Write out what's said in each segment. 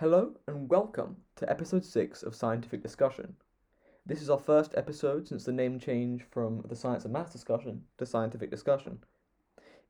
Hello and welcome to episode 6 of Scientific Discussion. This is our first episode since the name change from the Science and Maths discussion to Scientific Discussion.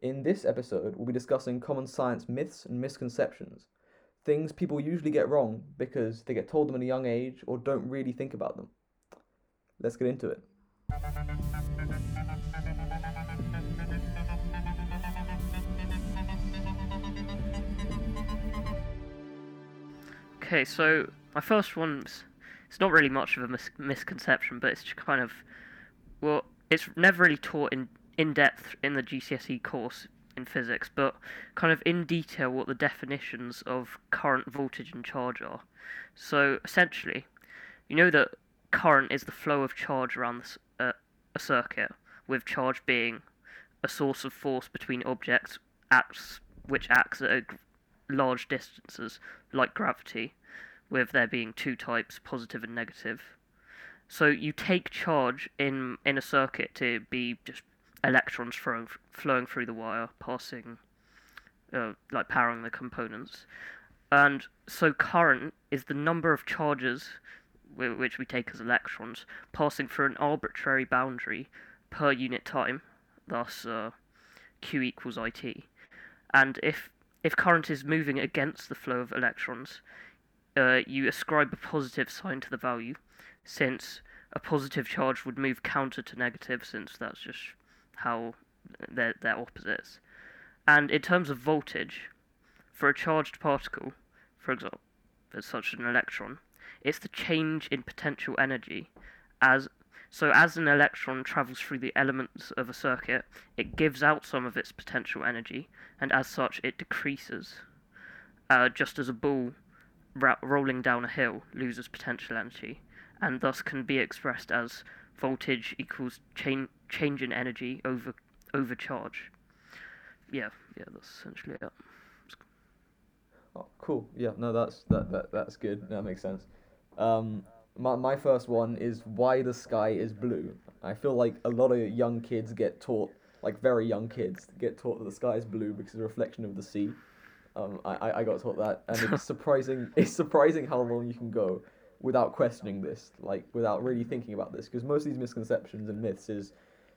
In this episode, we'll be discussing common science myths and misconceptions, things people usually get wrong because they get told them at a young age or don't really think about them. Let's get into it. Okay, so my first one's it's not really much of a mis- misconception, but it's just kind of well, it's never really taught in in depth in the GCSE course in physics, but kind of in detail what the definitions of current, voltage, and charge are. So essentially, you know that current is the flow of charge around uh, a circuit, with charge being a source of force between objects acts which acts at large distances, like gravity, with there being two types, positive and negative. So you take charge in in a circuit to be just electrons flowing flowing through the wire, passing, uh, like powering the components, and so current is the number of charges, which we take as electrons, passing through an arbitrary boundary per unit time, thus uh, Q equals IT, and if if current is moving against the flow of electrons, uh, you ascribe a positive sign to the value, since a positive charge would move counter to negative, since that's just how they're, they're opposites. And in terms of voltage, for a charged particle, for example, as such an electron, it's the change in potential energy as so as an electron travels through the elements of a circuit, it gives out some of its potential energy, and as such it decreases. Uh, just as a ball ra- rolling down a hill loses potential energy, and thus can be expressed as voltage equals change change in energy over over charge. Yeah, yeah, that's essentially it. Oh, cool. Yeah, no, that's that, that that's good. That makes sense. Um, my my first one is why the sky is blue. I feel like a lot of young kids get taught, like very young kids, get taught that the sky is blue because it's a reflection of the sea. Um, I, I got taught that, and it's surprising. it's surprising how long you can go without questioning this, like without really thinking about this, because most of these misconceptions and myths is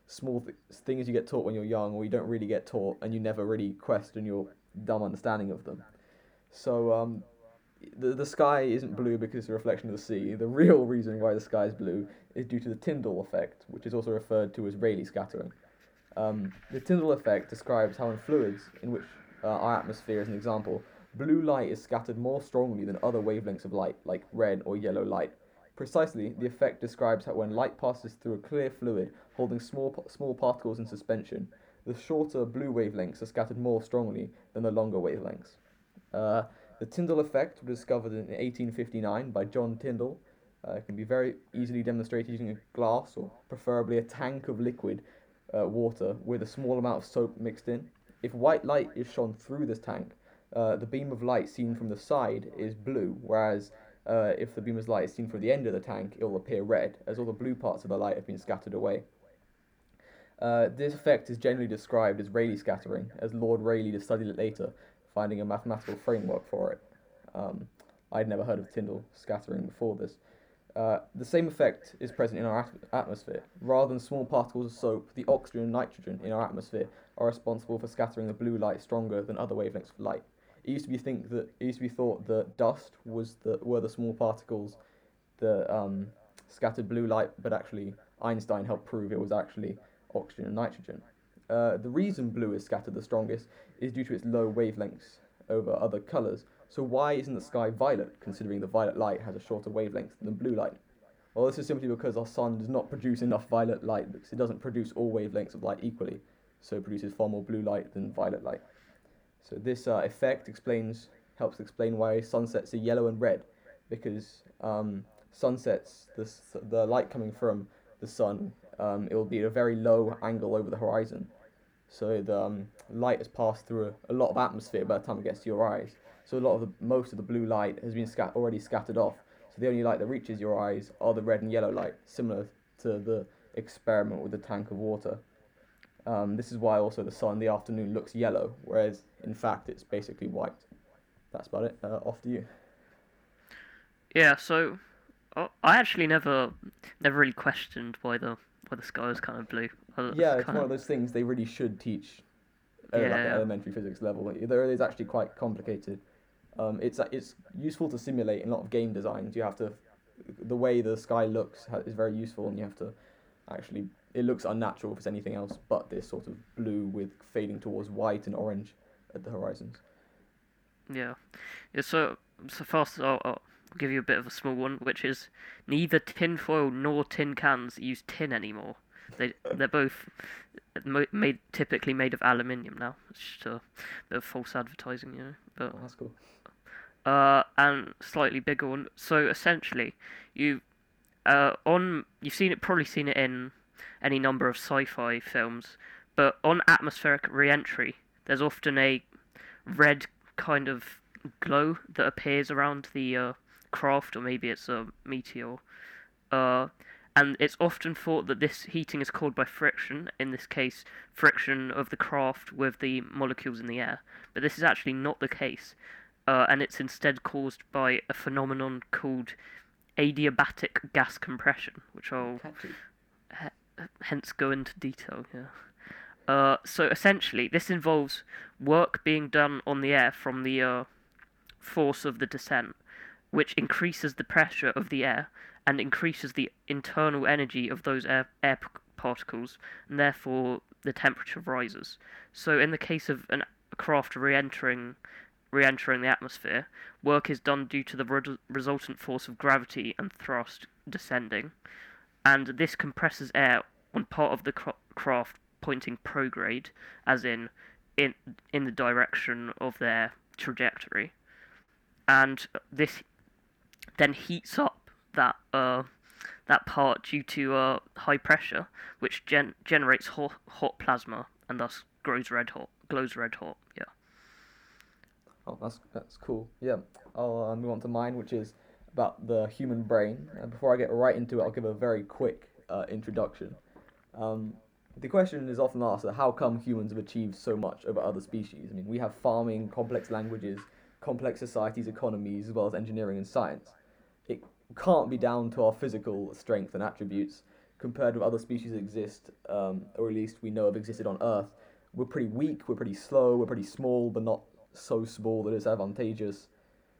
small th- things you get taught when you're young, or you don't really get taught, and you never really question your dumb understanding of them. So um, the the sky isn't blue because it's a reflection of the sea. The real reason why the sky is blue is due to the Tyndall effect, which is also referred to as Rayleigh scattering. Um, the Tyndall effect describes how in fluids, in which uh, our atmosphere as an example, blue light is scattered more strongly than other wavelengths of light, like red or yellow light. Precisely, the effect describes how when light passes through a clear fluid holding small, small particles in suspension, the shorter blue wavelengths are scattered more strongly than the longer wavelengths. Uh, the Tyndall effect was discovered in 1859 by John Tyndall. Uh, it can be very easily demonstrated using a glass or preferably a tank of liquid uh, water with a small amount of soap mixed in. If white light is shone through this tank, uh, the beam of light seen from the side is blue, whereas uh, if the beam of light is seen from the end of the tank, it will appear red, as all the blue parts of the light have been scattered away. Uh, this effect is generally described as Rayleigh scattering, as Lord Rayleigh studied it later, finding a mathematical framework for it. Um, I'd never heard of Tyndall scattering before this. Uh, the same effect is present in our at- atmosphere. Rather than small particles of soap, the oxygen and nitrogen in our atmosphere are responsible for scattering the blue light stronger than other wavelengths of light. It used to be think that it used to be thought that dust was the were the small particles that um, scattered blue light, but actually Einstein helped prove it was actually oxygen and nitrogen. Uh, the reason blue is scattered the strongest is due to its low wavelengths over other colours. So why isn't the sky violet, considering the violet light has a shorter wavelength than blue light? Well, this is simply because our sun does not produce enough violet light because it doesn't produce all wavelengths of light equally, so it produces far more blue light than violet light. So this uh, effect explains helps explain why sunsets are yellow and red, because um, sunsets the the light coming from the sun um, it will be at a very low angle over the horizon, so the um, light has passed through a, lot of atmosphere by the time it gets to your eyes. So a lot of the most of the blue light has been scat- already scattered off. So the only light that reaches your eyes are the red and yellow light, similar to the experiment with the tank of water. Um, this is why also the sun in the afternoon looks yellow, whereas in fact it's basically white. That's about it. Uh, off to you. Yeah, so oh, I actually never, never really questioned why the why the sky was kind of blue. Yeah, it's one of those things they really should teach at like an elementary physics level. There it is actually quite complicated. Um, it's it's useful to simulate in a lot of game designs. You have to, the way the sky looks is very useful, and you have to actually it looks unnatural if it's anything else but this sort of blue with fading towards white and orange at the horizons. Yeah. yeah so, so first, I'll, I'll give you a bit of a small one, which is neither tinfoil nor tin cans use tin anymore. They they're both made typically made of aluminium now. It's just a bit of false advertising, you know. But Oh, that's cool. uh, and slightly bigger one. So essentially, you uh, on you've seen it probably seen it in any number of sci-fi films, but on atmospheric re-entry, there's often a red kind of glow that appears around the uh, craft, or maybe it's a meteor. Uh, and it's often thought that this heating is caused by friction, in this case, friction of the craft with the molecules in the air. But this is actually not the case, uh, and it's instead caused by a phenomenon called adiabatic gas compression, which I'll Catchy. hence go into detail here. Uh, so essentially, this involves work being done on the air from the uh, force of the descent, which increases the pressure of the air and increases the internal energy of those air, air particles, and therefore the temperature rises. So, in the case of an, a craft re-entering re-entering the atmosphere, work is done due to the re- resultant force of gravity and thrust descending, and this compresses air on part of the cra- craft pointing prograde, as in in in the direction of their trajectory, and this then heats up that uh that part due to uh high pressure, which gen- generates hot, hot plasma and thus grows red hot, glows red hot. Yeah. Oh, that's that's cool. Yeah, I'll uh, move on to mine, which is about the human brain. And before I get right into it, I'll give a very quick uh, introduction. Um, the question is often asked: How come humans have achieved so much over other species? I mean, we have farming, complex languages, complex societies, economies, as well as engineering and science. Can't be down to our physical strength and attributes compared with other species that exist, um, or at least we know have existed on Earth. We're pretty weak, we're pretty slow, we're pretty small, but not so small that it's advantageous.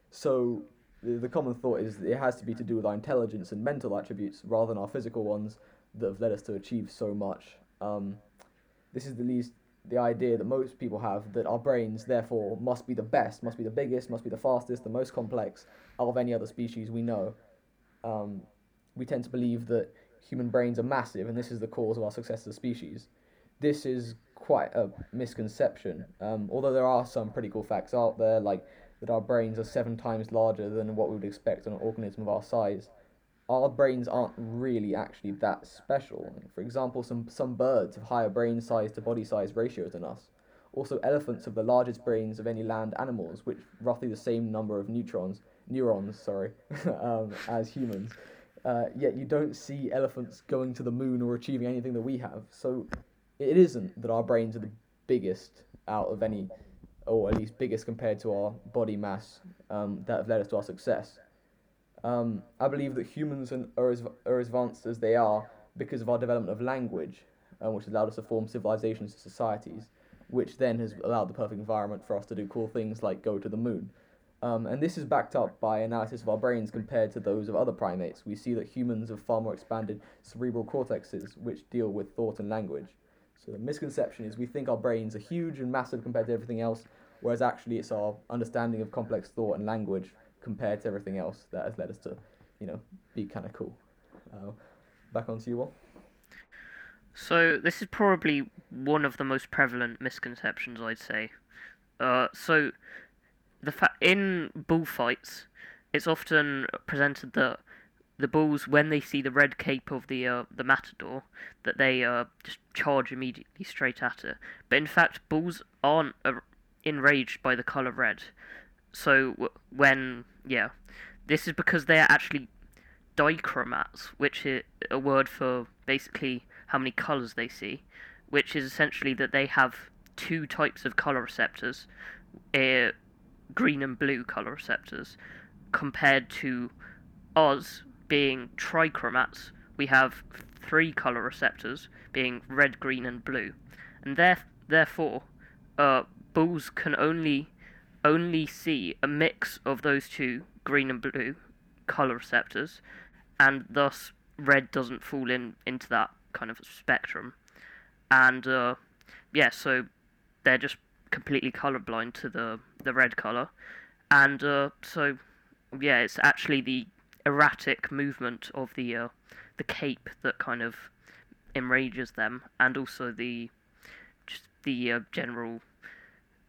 So the, the common thought is it has to be to do with our intelligence and mental attributes rather than our physical ones that have led us to achieve so much. Um, this is the least the idea that most people have that our brains therefore must be the best, must be the biggest, must be the fastest, the most complex of any other species we know. Um, we tend to believe that human brains are massive and this is the cause of our success as a species. This is quite a misconception. Um, although there are some pretty cool facts out there, like that our brains are seven times larger than what we would expect on an organism of our size. Our brains aren't really actually that special. For example, some, some birds have higher brain size to body size ratios than us. Also, elephants have the largest brains of any land animals, which roughly the same number of neutrons, neurons, sorry, um, as humans. Uh, yet you don't see elephants going to the moon or achieving anything that we have. So it isn't that our brains are the biggest out of any, or at least biggest compared to our body mass um, that have led us to our success. Um, I believe that humans are as, are as advanced as they are because of our development of language, um, which has allowed us to form civilizations and societies, which then has allowed the perfect environment for us to do cool things like go to the moon. Um, and this is backed up by analysis of our brains compared to those of other primates. We see that humans have far more expanded cerebral cortexes, which deal with thought and language. So the misconception is we think our brains are huge and massive compared to everything else, whereas actually it's our understanding of complex thought and language compared to everything else that has led us to, you know, be kind of cool. Uh, back onto you, Will. So this is probably one of the most prevalent misconceptions, I'd say. Uh, so the fa- in bullfights, it's often presented that the bulls, when they see the red cape of the uh, the matador, that they uh, just charge immediately straight at it. But in fact, bulls aren't uh, enraged by the color red. So when yeah, this is because they are actually dichromats, which is a word for basically how many colors they see, which is essentially that they have two types of color receptors, uh, green and blue color receptors, compared to us being trichromats, we have three color receptors, being red, green, and blue, and there, therefore, uh, bulls can only only see a mix of those two green and blue color receptors, and thus red doesn't fall in into that kind of spectrum, and uh, yeah, so they're just completely colorblind to the the red color, and uh, so yeah, it's actually the erratic movement of the uh, the cape that kind of enrages them, and also the just the uh, general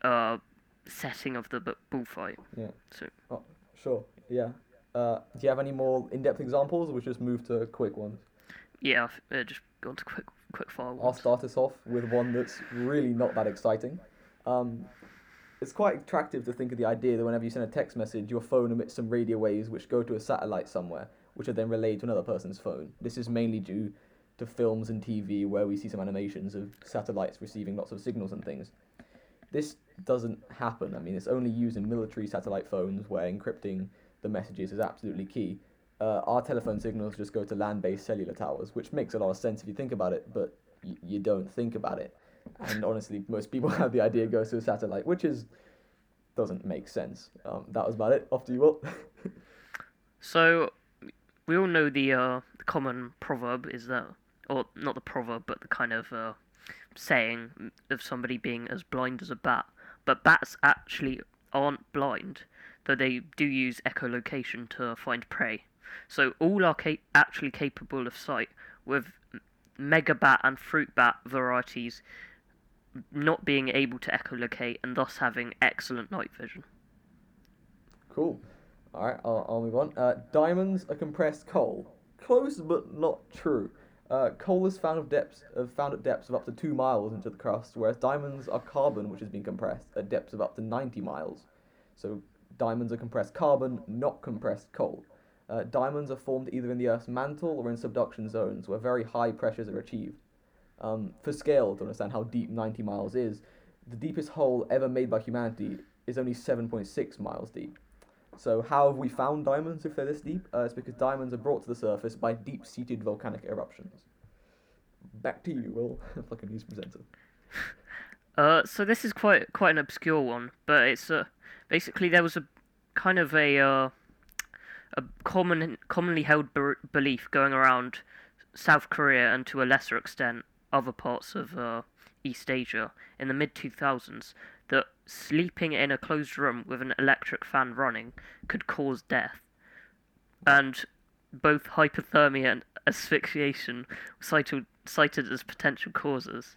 uh, setting of the bu- bullfight. Yeah. So Oh, sure. Yeah. Uh, do you have any more in-depth examples, or we just move to quick ones? yeah, I've uh, just gone to quick quick fire Ones. I'll start us off with one that's really not that exciting. Um, it's quite attractive to think of the idea that whenever you send a text message, your phone emits some radio waves which go to a satellite somewhere, which are then relayed to another person's phone. This is mainly due to films and TV where we see some animations of satellites receiving lots of signals and things. This doesn't happen. I mean, it's only used in military satellite phones where encrypting the messages is absolutely key. Uh, our telephone signals just go to land-based cellular towers, which makes a lot of sense if you think about it, but y- you don't think about it. And honestly, most people have the idea goes to a satellite, which is doesn't make sense. Um, that was about it. Off to you, Will. So we all know the uh, common proverb is that, or not the proverb, but the kind of uh, saying of somebody being as blind as a bat. But bats actually aren't blind, though they do use echolocation to find prey. So all are ca- actually capable of sight, with megabat and fruit bat varieties not being able to echolocate and thus having excellent night vision. Cool. All right, I'll, I'll move on. Uh, diamonds are compressed coal. Close, but not true. Uh, coal is found of depths found at depths of up to two miles into the crust, whereas diamonds are carbon, which has been compressed at depths of up to ninety miles. So diamonds are compressed carbon, not compressed coal. Uh, diamonds are formed either in the Earth's mantle or in subduction zones, where very high pressures are achieved. Um, for scale, to understand how deep 90 miles is, the deepest hole ever made by humanity is only 7.6 miles deep. So how have we found diamonds if they're this deep? Uh, it's because diamonds are brought to the surface by deep-seated volcanic eruptions. Back to you, Will, like a news presenter. Uh, so this is quite quite an obscure one, but it's uh, basically there was a kind of a uh, a common commonly held ber- belief going around South Korea and to a lesser extent other parts of uh, East Asia in the mid 2000s that sleeping in a closed room with an electric fan running could cause death, and both hypothermia and asphyxiation were cited cited as potential causes.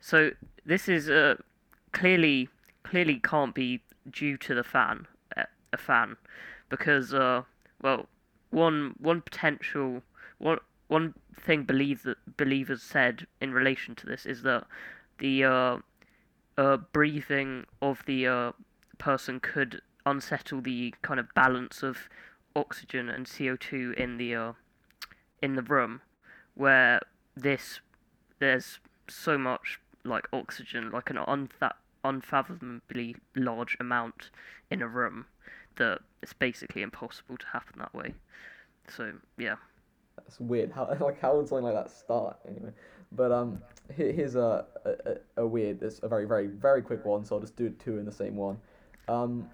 So this is uh, clearly clearly can't be due to the fan uh, a fan because uh, well one one potential one one thing believe that believers said in relation to this is that the uh, uh, breathing of the uh, person could unsettle the kind of balance of oxygen and CO2 in the uh, in the room where this there's so much like oxygen like an untha- unfathomably large amount in a room that it's basically impossible to happen that way. So yeah That's weird. How like how would something like that start anyway? But um, here, here's a, a a- weird. It's a very very very quick one. So I'll just do two in the same one. Um,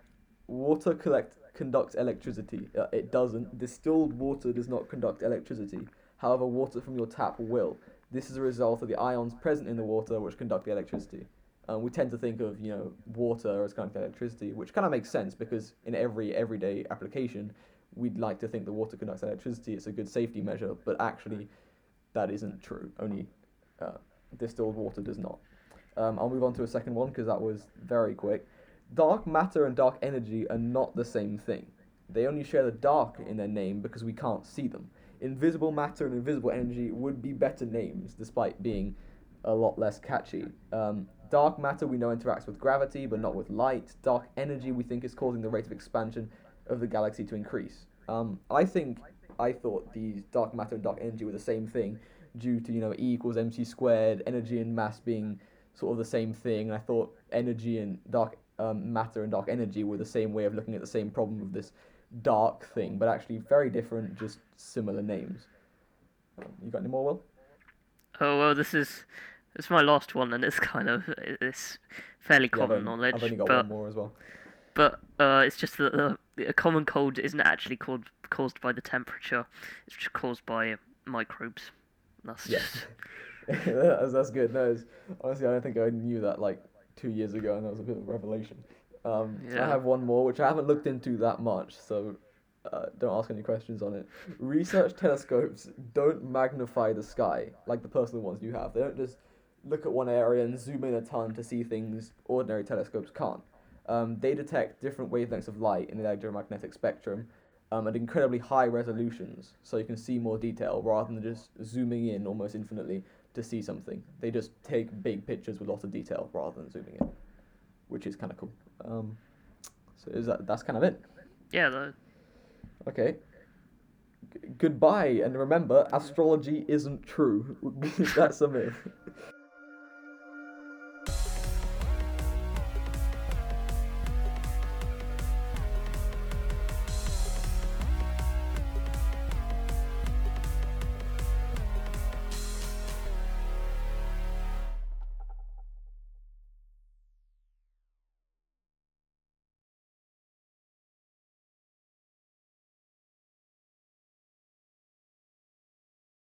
water collect conducts electricity. Uh, it doesn't. Distilled water does not conduct electricity. However, water from your tap will. This is a result of the ions present in the water which conduct the electricity. Um, we tend to think of you know water as conducting electricity, which kind of makes sense because in every everyday application, we'd like to think the water conducts electricity. It's a good safety measure, but actually, that isn't true. Only uh, distilled water does not. Um, I'll move on to a second one because that was very quick. Dark matter and dark energy are not the same thing. They only share the dark in their name because we can't see them. Invisible matter and invisible energy would be better names, despite being a lot less catchy. Um, dark matter we know interacts with gravity, but not with light. Dark energy we think is causing the rate of expansion of the galaxy to increase. Um, I think I thought these dark matter and dark energy were the same thing, due to you know E equals mc squared, energy and mass being sort of the same thing. And I thought energy and dark um, matter and dark energy were the same way of looking at the same problem of this dark thing, but actually very different, just similar names. You got any more, Will? Oh well, this is this is my last one, and it's kind of it's fairly Yeah, common knowledge, I've only got but one more as well. But uh, it's just that the, a common cold isn't actually called, caused by the temperature; it's just caused by microbes. That's Yeah. just that's, that's good. No, it's, honestly, I don't think I knew that like two years ago, and that was a bit of a revelation. Um, I have one more, which I haven't looked into that much, so uh, don't ask any questions on it. Research telescopes don't magnify the sky like the personal ones you have. They don't just look at one area and zoom in a ton to see things ordinary telescopes can't. Um, they detect different wavelengths of light in the electromagnetic spectrum um, at incredibly high resolutions, so you can see more detail rather than just zooming in almost infinitely to see something. They just take big pictures with lots of detail rather than zooming in, which is kind of cool. Um, so is that that's kind of it. yeah. The, Okay. G- goodbye, and remember, astrology isn't true. that's a myth.